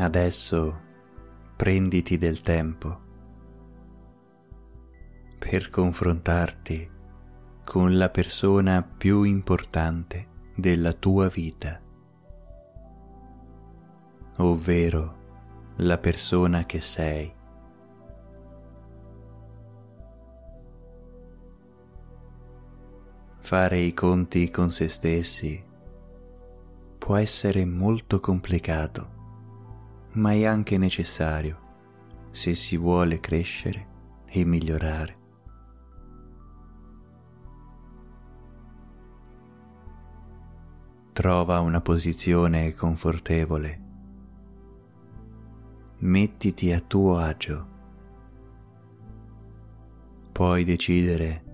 Adesso prenditi del tempo per confrontarti con la persona più importante della tua vita, ovvero la persona che sei. Fare i conti con se stessi può essere molto complicato, ma è anche necessario se si vuole crescere e migliorare. Trova una posizione confortevole. Mettiti a tuo agio. Puoi decidere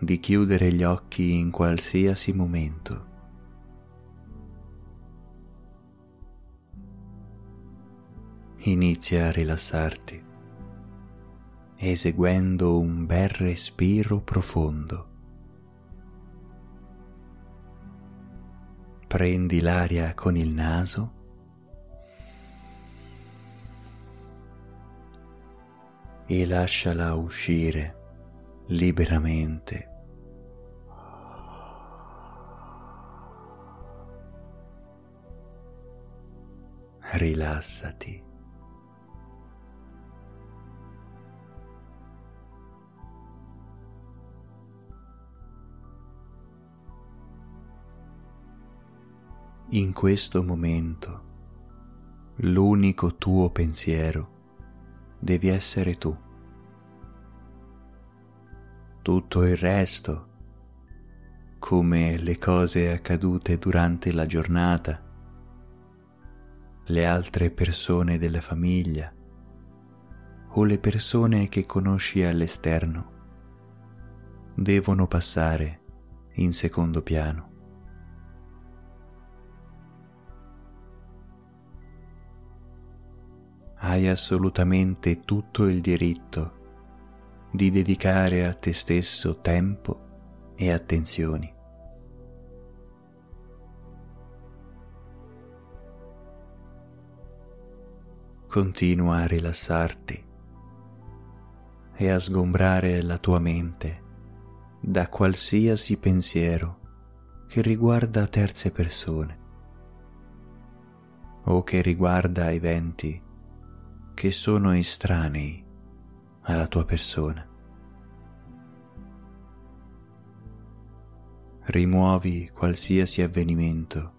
di chiudere gli occhi in qualsiasi momento. Inizia a rilassarti eseguendo un bel respiro profondo. Prendi l'aria con il naso e lasciala uscire liberamente. Rilassati. In questo momento l'unico tuo pensiero devi essere tu. Tutto il resto, come le cose accadute durante la giornata, le altre persone della famiglia o le persone che conosci all'esterno, devono passare in secondo piano. Hai assolutamente tutto il diritto di dedicare a te stesso tempo e attenzioni. Continua a rilassarti e a sgombrare la tua mente da qualsiasi pensiero che riguarda terze persone o che riguarda eventi che sono estranei alla tua persona. Rimuovi qualsiasi avvenimento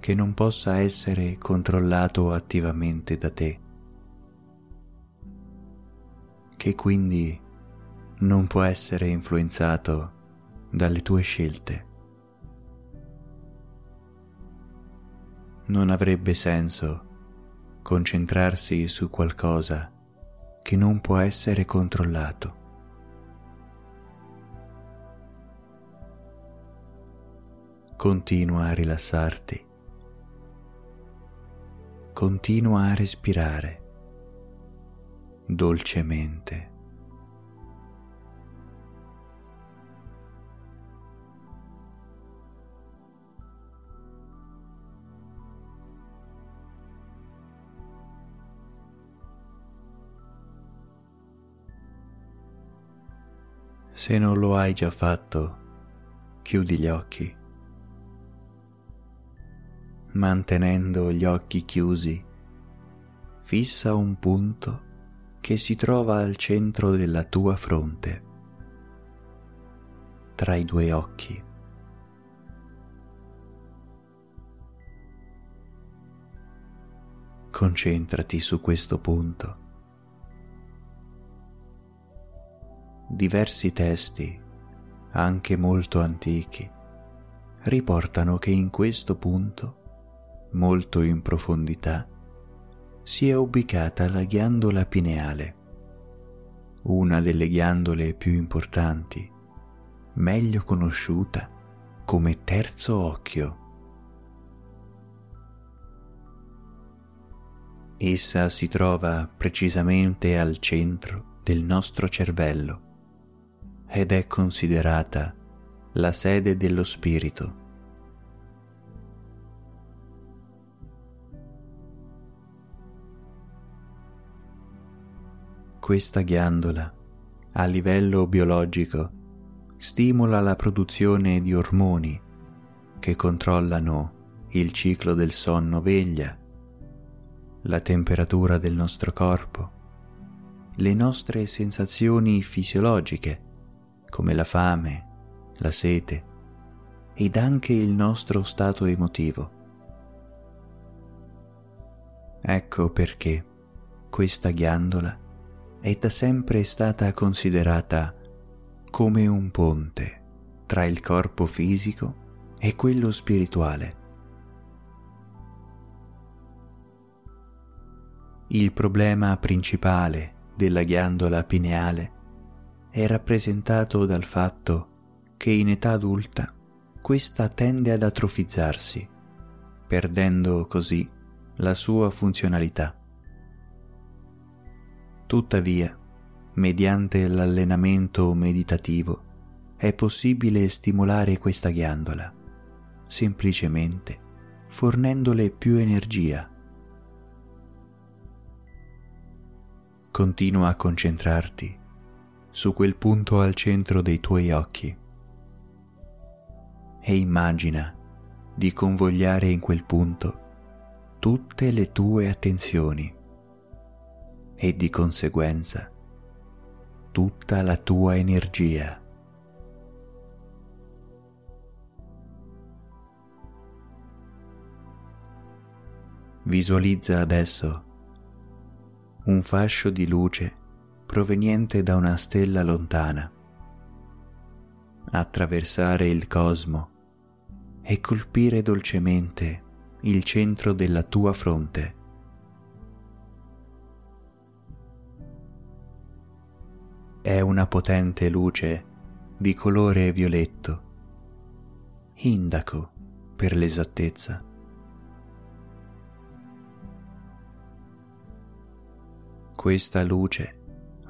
che non possa essere controllato attivamente da te, che quindi non può essere influenzato dalle tue scelte. Non avrebbe senso concentrarsi su qualcosa che non può essere controllato. Continua a rilassarti. Continua a respirare dolcemente. Se non lo hai già fatto, chiudi gli occhi. Mantenendo gli occhi chiusi, fissa un punto che si trova al centro della tua fronte, tra i due occhi. Concentrati su questo punto diversi testi, anche molto antichi, riportano che in questo punto, molto in profondità, si è ubicata la ghiandola pineale, una delle ghiandole più importanti, meglio conosciuta come terzo occhio. Essa si trova precisamente al centro del nostro cervello ed è considerata la sede dello spirito. Questa ghiandola, a livello biologico, stimola la produzione di ormoni che controllano il ciclo del sonno-veglia, la temperatura del nostro corpo, le nostre sensazioni fisiologiche come la fame, la sete ed anche il nostro stato emotivo. Ecco perché questa ghiandola è da sempre stata considerata come un ponte tra il corpo fisico e quello spirituale. Il problema principale della ghiandola pineale è rappresentato dal fatto che in età adulta questa tende ad atrofizzarsi, perdendo così la sua funzionalità. Tuttavia, mediante l'allenamento meditativo, è possibile stimolare questa ghiandola, semplicemente fornendole più energia. Continua a concentrarti su quel punto al centro dei tuoi occhi e immagina di convogliare in quel punto tutte le tue attenzioni e di conseguenza tutta la tua energia. Visualizza adesso un fascio di luce proveniente da una stella lontana, attraversare il cosmo e colpire dolcemente il centro della tua fronte. È una potente luce di colore violetto, indaco per l'esattezza. Questa luce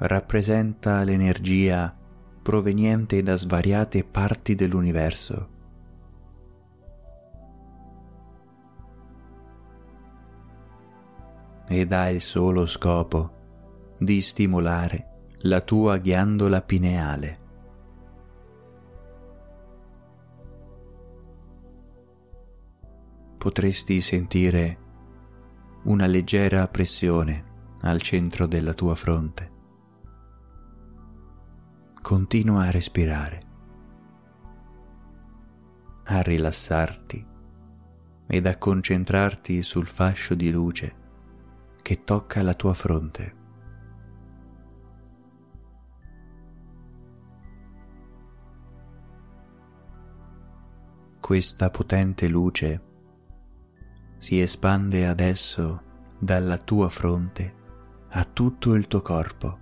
rappresenta l'energia proveniente da svariate parti dell'universo. Ed ha il solo scopo di stimolare la tua ghiandola pineale. Potresti sentire una leggera pressione al centro della tua fronte. Continua a respirare, a rilassarti ed a concentrarti sul fascio di luce che tocca la tua fronte. Questa potente luce si espande adesso dalla tua fronte a tutto il tuo corpo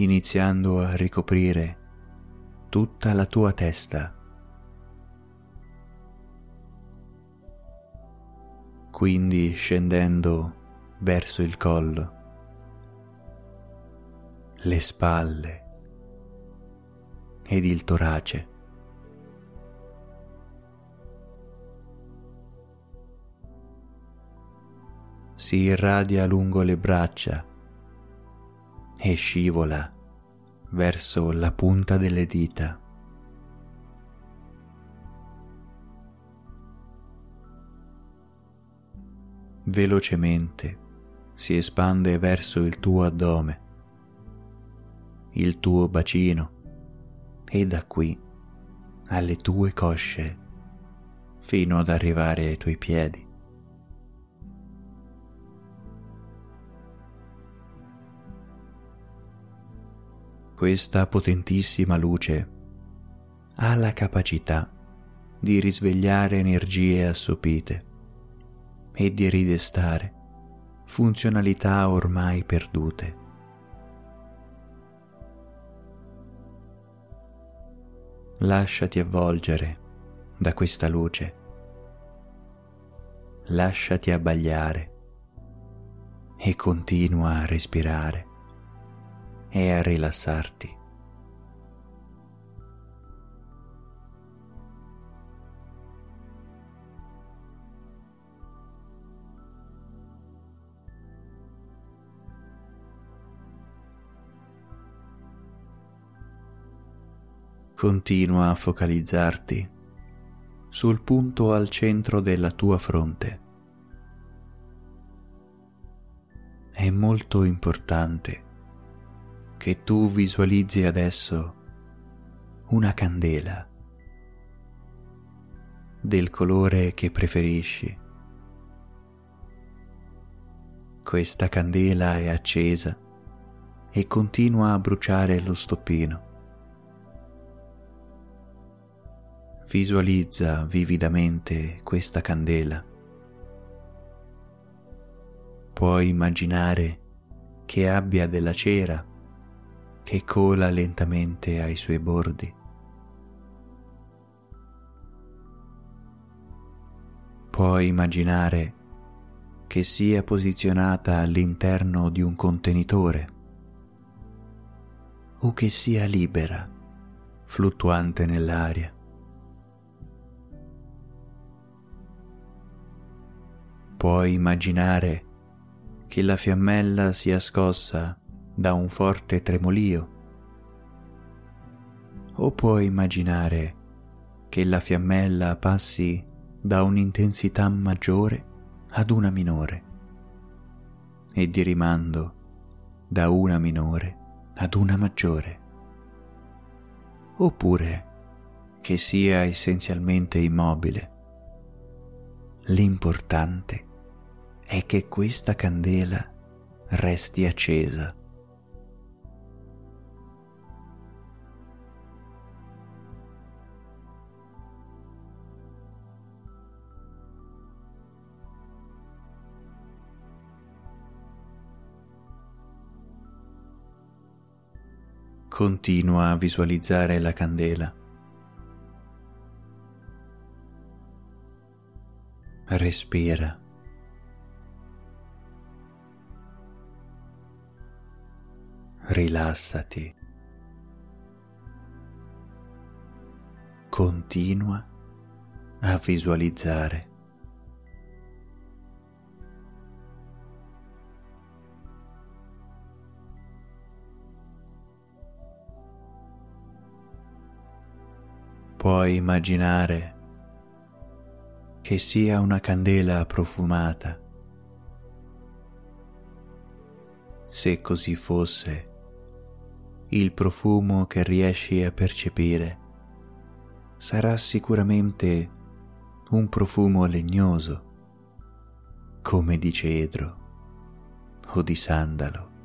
iniziando a ricoprire tutta la tua testa. Quindi scendendo verso il collo, le spalle ed il torace. Si irradia lungo le braccia e scivola verso la punta delle dita. Velocemente si espande verso il tuo addome, il tuo bacino e da qui alle tue cosce fino ad arrivare ai tuoi piedi. Questa potentissima luce ha la capacità di risvegliare energie assopite e di ridestare funzionalità ormai perdute. Lasciati avvolgere da questa luce, lasciati abbagliare e continua a respirare e a rilassarti. Continua a focalizzarti sul punto al centro della tua fronte. È molto importante che tu visualizzi adesso una candela del colore che preferisci. Questa candela è accesa e continua a bruciare lo stoppino. Visualizza vividamente questa candela. Puoi immaginare che abbia della cera che cola lentamente ai suoi bordi. Puoi immaginare che sia posizionata all'interno di un contenitore o che sia libera, fluttuante nell'aria. Puoi immaginare che la fiammella sia scossa da un forte tremolio o puoi immaginare che la fiammella passi da un'intensità maggiore ad una minore e di rimando da una minore ad una maggiore oppure che sia essenzialmente immobile. L'importante è che questa candela resti accesa. Continua a visualizzare la candela. Respira. rilassati. Continua a visualizzare. Puoi immaginare che sia una candela profumata. Se così fosse, il profumo che riesci a percepire sarà sicuramente un profumo legnoso, come di cedro o di sandalo.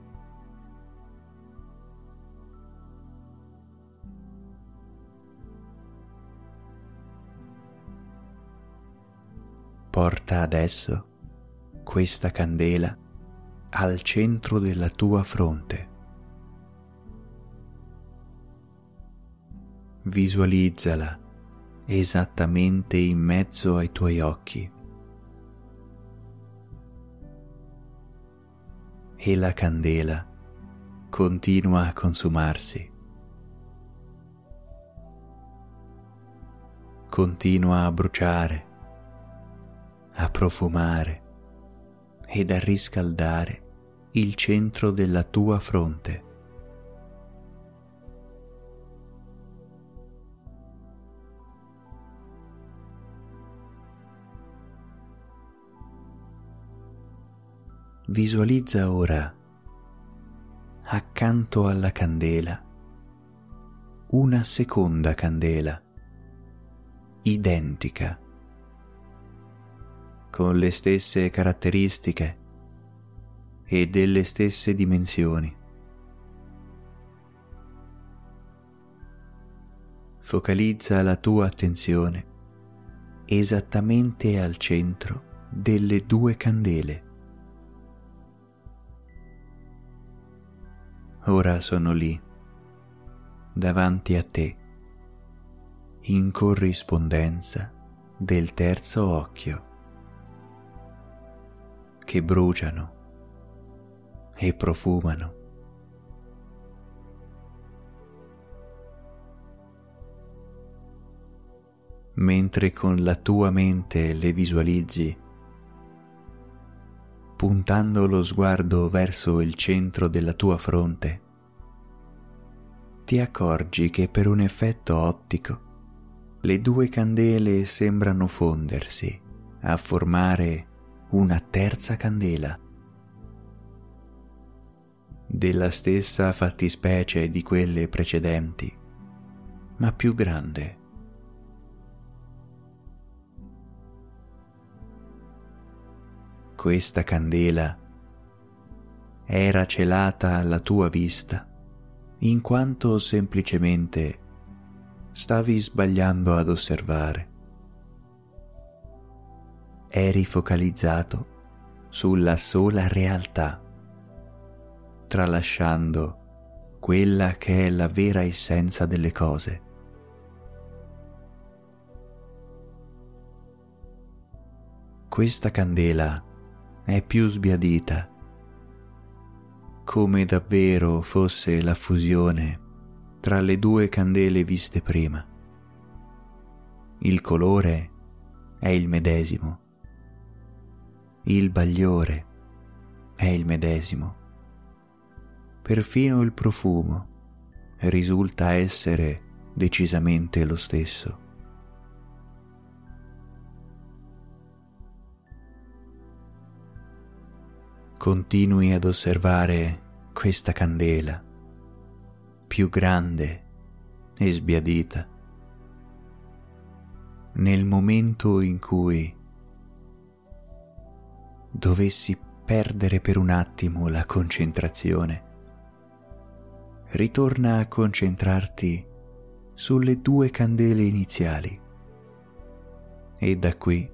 Porta adesso questa candela al centro della tua fronte visualizzala esattamente in mezzo ai tuoi occhi. E la candela continua a consumarsi. Continua a bruciare, a profumare ed a riscaldare il centro della tua fronte. Visualizza ora accanto alla candela una seconda candela identica con le stesse caratteristiche e delle stesse dimensioni. Focalizza la tua attenzione esattamente al centro delle due candele. ora sono lì, davanti a te, in corrispondenza del terzo occhio, che bruciano e profumano. Mentre con la tua mente le visualizzi, puntando lo sguardo verso il centro della tua fronte. ti accorgi che per un effetto ottico le due candele sembrano fondersi a formare una terza candela della stessa fattispecie di quelle precedenti, ma più grande. Questa candela era celata alla tua vista in quanto semplicemente stavi sbagliando ad osservare. Eri focalizzato sulla sola realtà, tralasciando quella che è la vera essenza delle cose. Questa candela è più sbiadita come davvero fosse la fusione tra le due candele viste prima. Il colore è il medesimo, il bagliore è il medesimo, perfino il profumo risulta essere decisamente lo stesso. continui ad osservare questa candela più grande e sbiadita. Nel momento in cui dovessi perdere per un attimo la concentrazione, ritorna a concentrarti sulle due candele iniziali. E da qui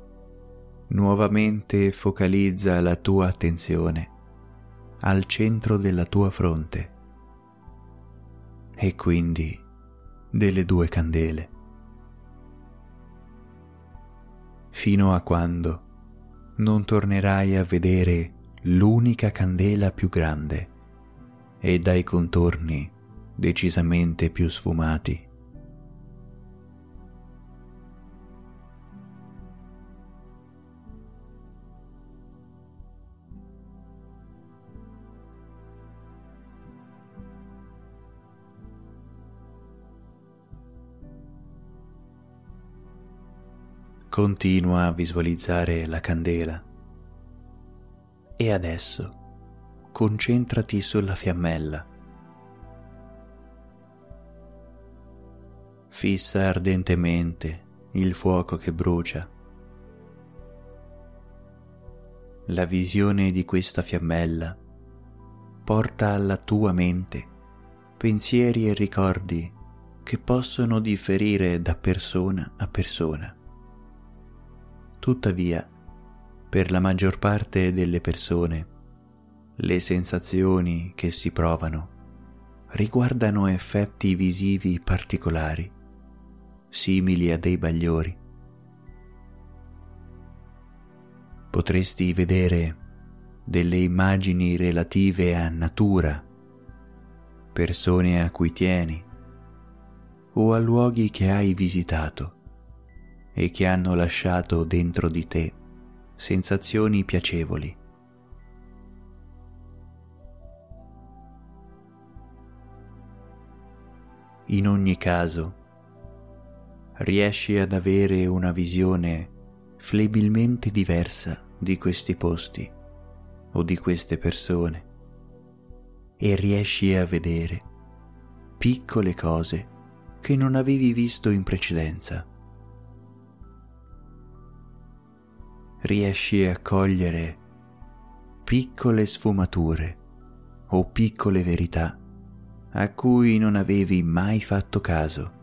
nuovamente focalizza la tua attenzione al centro della tua fronte. E quindi delle due candele. Fino a quando non tornerai a vedere l'unica candela più grande e dai contorni decisamente più sfumati. Continua a visualizzare la candela. E adesso concentrati sulla fiammella. Fissa ardentemente il fuoco che brucia. La visione di questa fiammella porta alla tua mente pensieri e ricordi che possono differire da persona a persona. Tuttavia, per la maggior parte delle persone, le sensazioni che si provano riguardano effetti visivi particolari, simili a dei bagliori. Potresti vedere delle immagini relative a natura, persone a cui tieni o a luoghi che hai visitato e che hanno lasciato dentro di te sensazioni piacevoli. In ogni caso, riesci ad avere una visione flebilmente diversa di questi posti o di queste persone e riesci a vedere piccole cose che non avevi visto in precedenza. Riesci a cogliere piccole sfumature o piccole verità a cui non avevi mai fatto caso.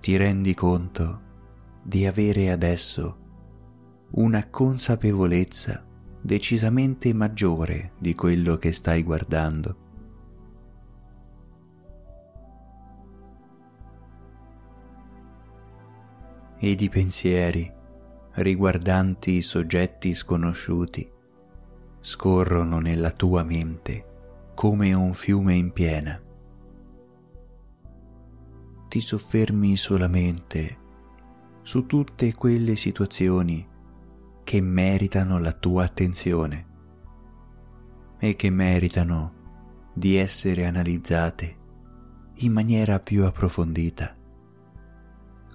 Ti rendi conto di avere adesso una consapevolezza decisamente maggiore di quello che stai guardando. Ed i pensieri riguardanti soggetti sconosciuti scorrono nella tua mente come un fiume in piena. ti soffermi solamente su tutte quelle situazioni che meritano la tua attenzione e che meritano di essere analizzate in maniera più approfondita,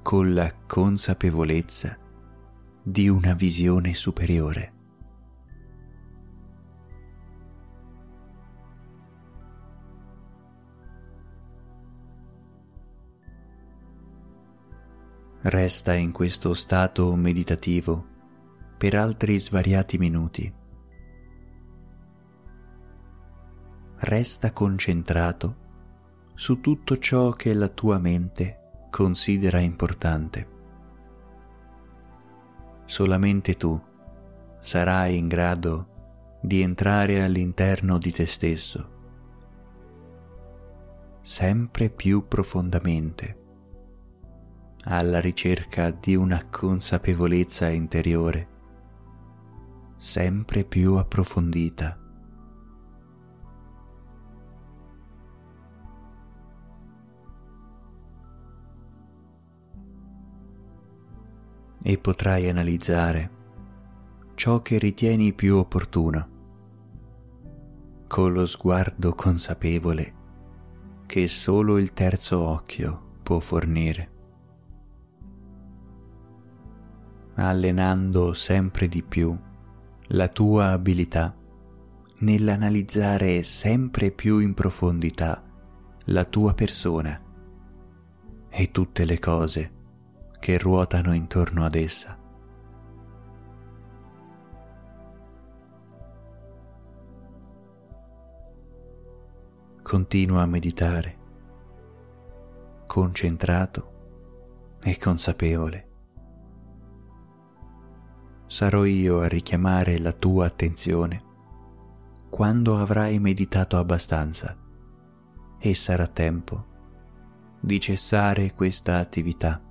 con la consapevolezza di una visione superiore. Resta in questo stato meditativo per altri svariati minuti. Resta concentrato su tutto ciò che la tua mente considera importante. Solamente tu sarai in grado di entrare all'interno di te stesso, sempre più profondamente alla ricerca di una consapevolezza interiore sempre più approfondita. E potrai analizzare ciò che ritieni più opportuno, con lo sguardo consapevole che solo il terzo occhio può fornire. allenando sempre di più la tua abilità nell'analizzare sempre più in profondità la tua persona e tutte le cose che ruotano intorno ad essa. Continua a meditare, concentrato e consapevole sarò io a richiamare la tua attenzione quando avrai meditato abbastanza e sarà tempo di cessare questa attività.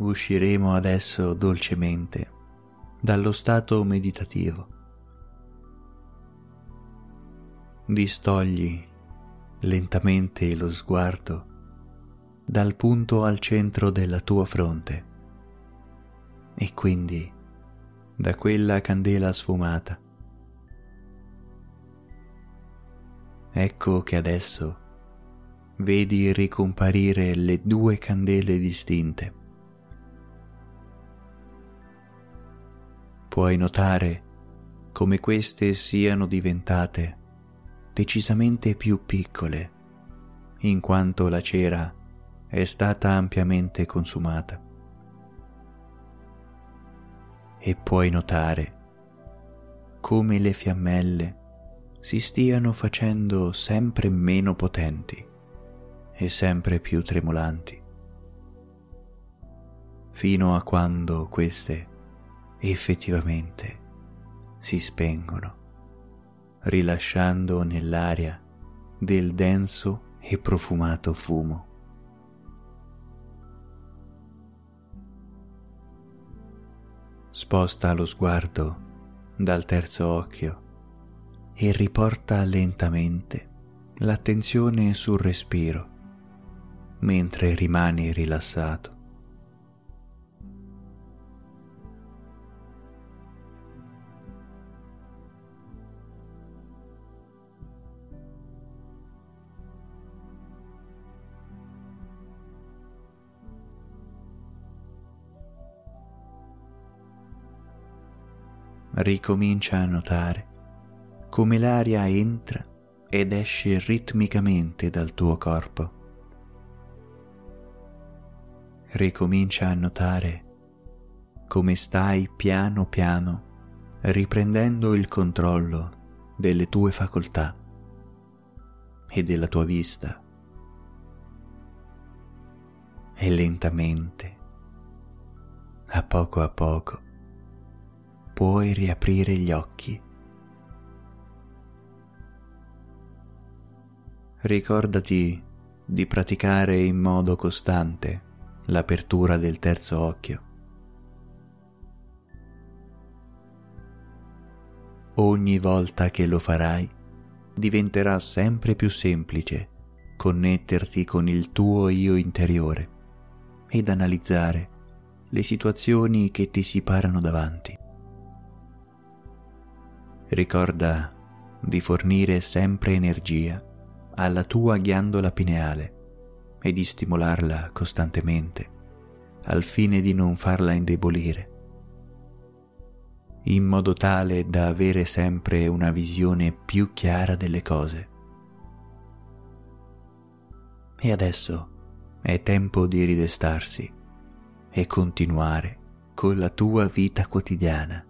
Usciremo adesso dolcemente dallo stato meditativo. Distogli lentamente lo sguardo dal punto al centro della tua fronte e quindi da quella candela sfumata. Ecco che adesso vedi ricomparire le due candele distinte puoi notare come queste siano diventate decisamente più piccole in quanto la cera è stata ampiamente consumata. E puoi notare come le fiammelle si stiano facendo sempre meno potenti e sempre più tremolanti, fino a quando queste effettivamente si spengono, rilasciando nell'aria del denso e profumato fumo. Sposta lo sguardo dal terzo occhio e riporta lentamente l'attenzione sul respiro mentre rimani rilassato. Ricomincia a notare come l'aria entra ed esce ritmicamente dal tuo corpo. Ricomincia a notare come stai piano piano riprendendo il controllo delle tue facoltà e della tua vista. E lentamente, a poco a poco, puoi riaprire gli occhi. Ricordati di praticare in modo costante l'apertura del terzo occhio. Ogni volta che lo farai, diventerà sempre più semplice connetterti con il tuo io interiore ed analizzare le situazioni che ti si parano davanti. Ricorda di fornire sempre energia alla tua ghiandola pineale e di stimolarla costantemente al fine di non farla indebolire, in modo tale da avere sempre una visione più chiara delle cose. E adesso è tempo di ridestarsi e continuare con la tua vita quotidiana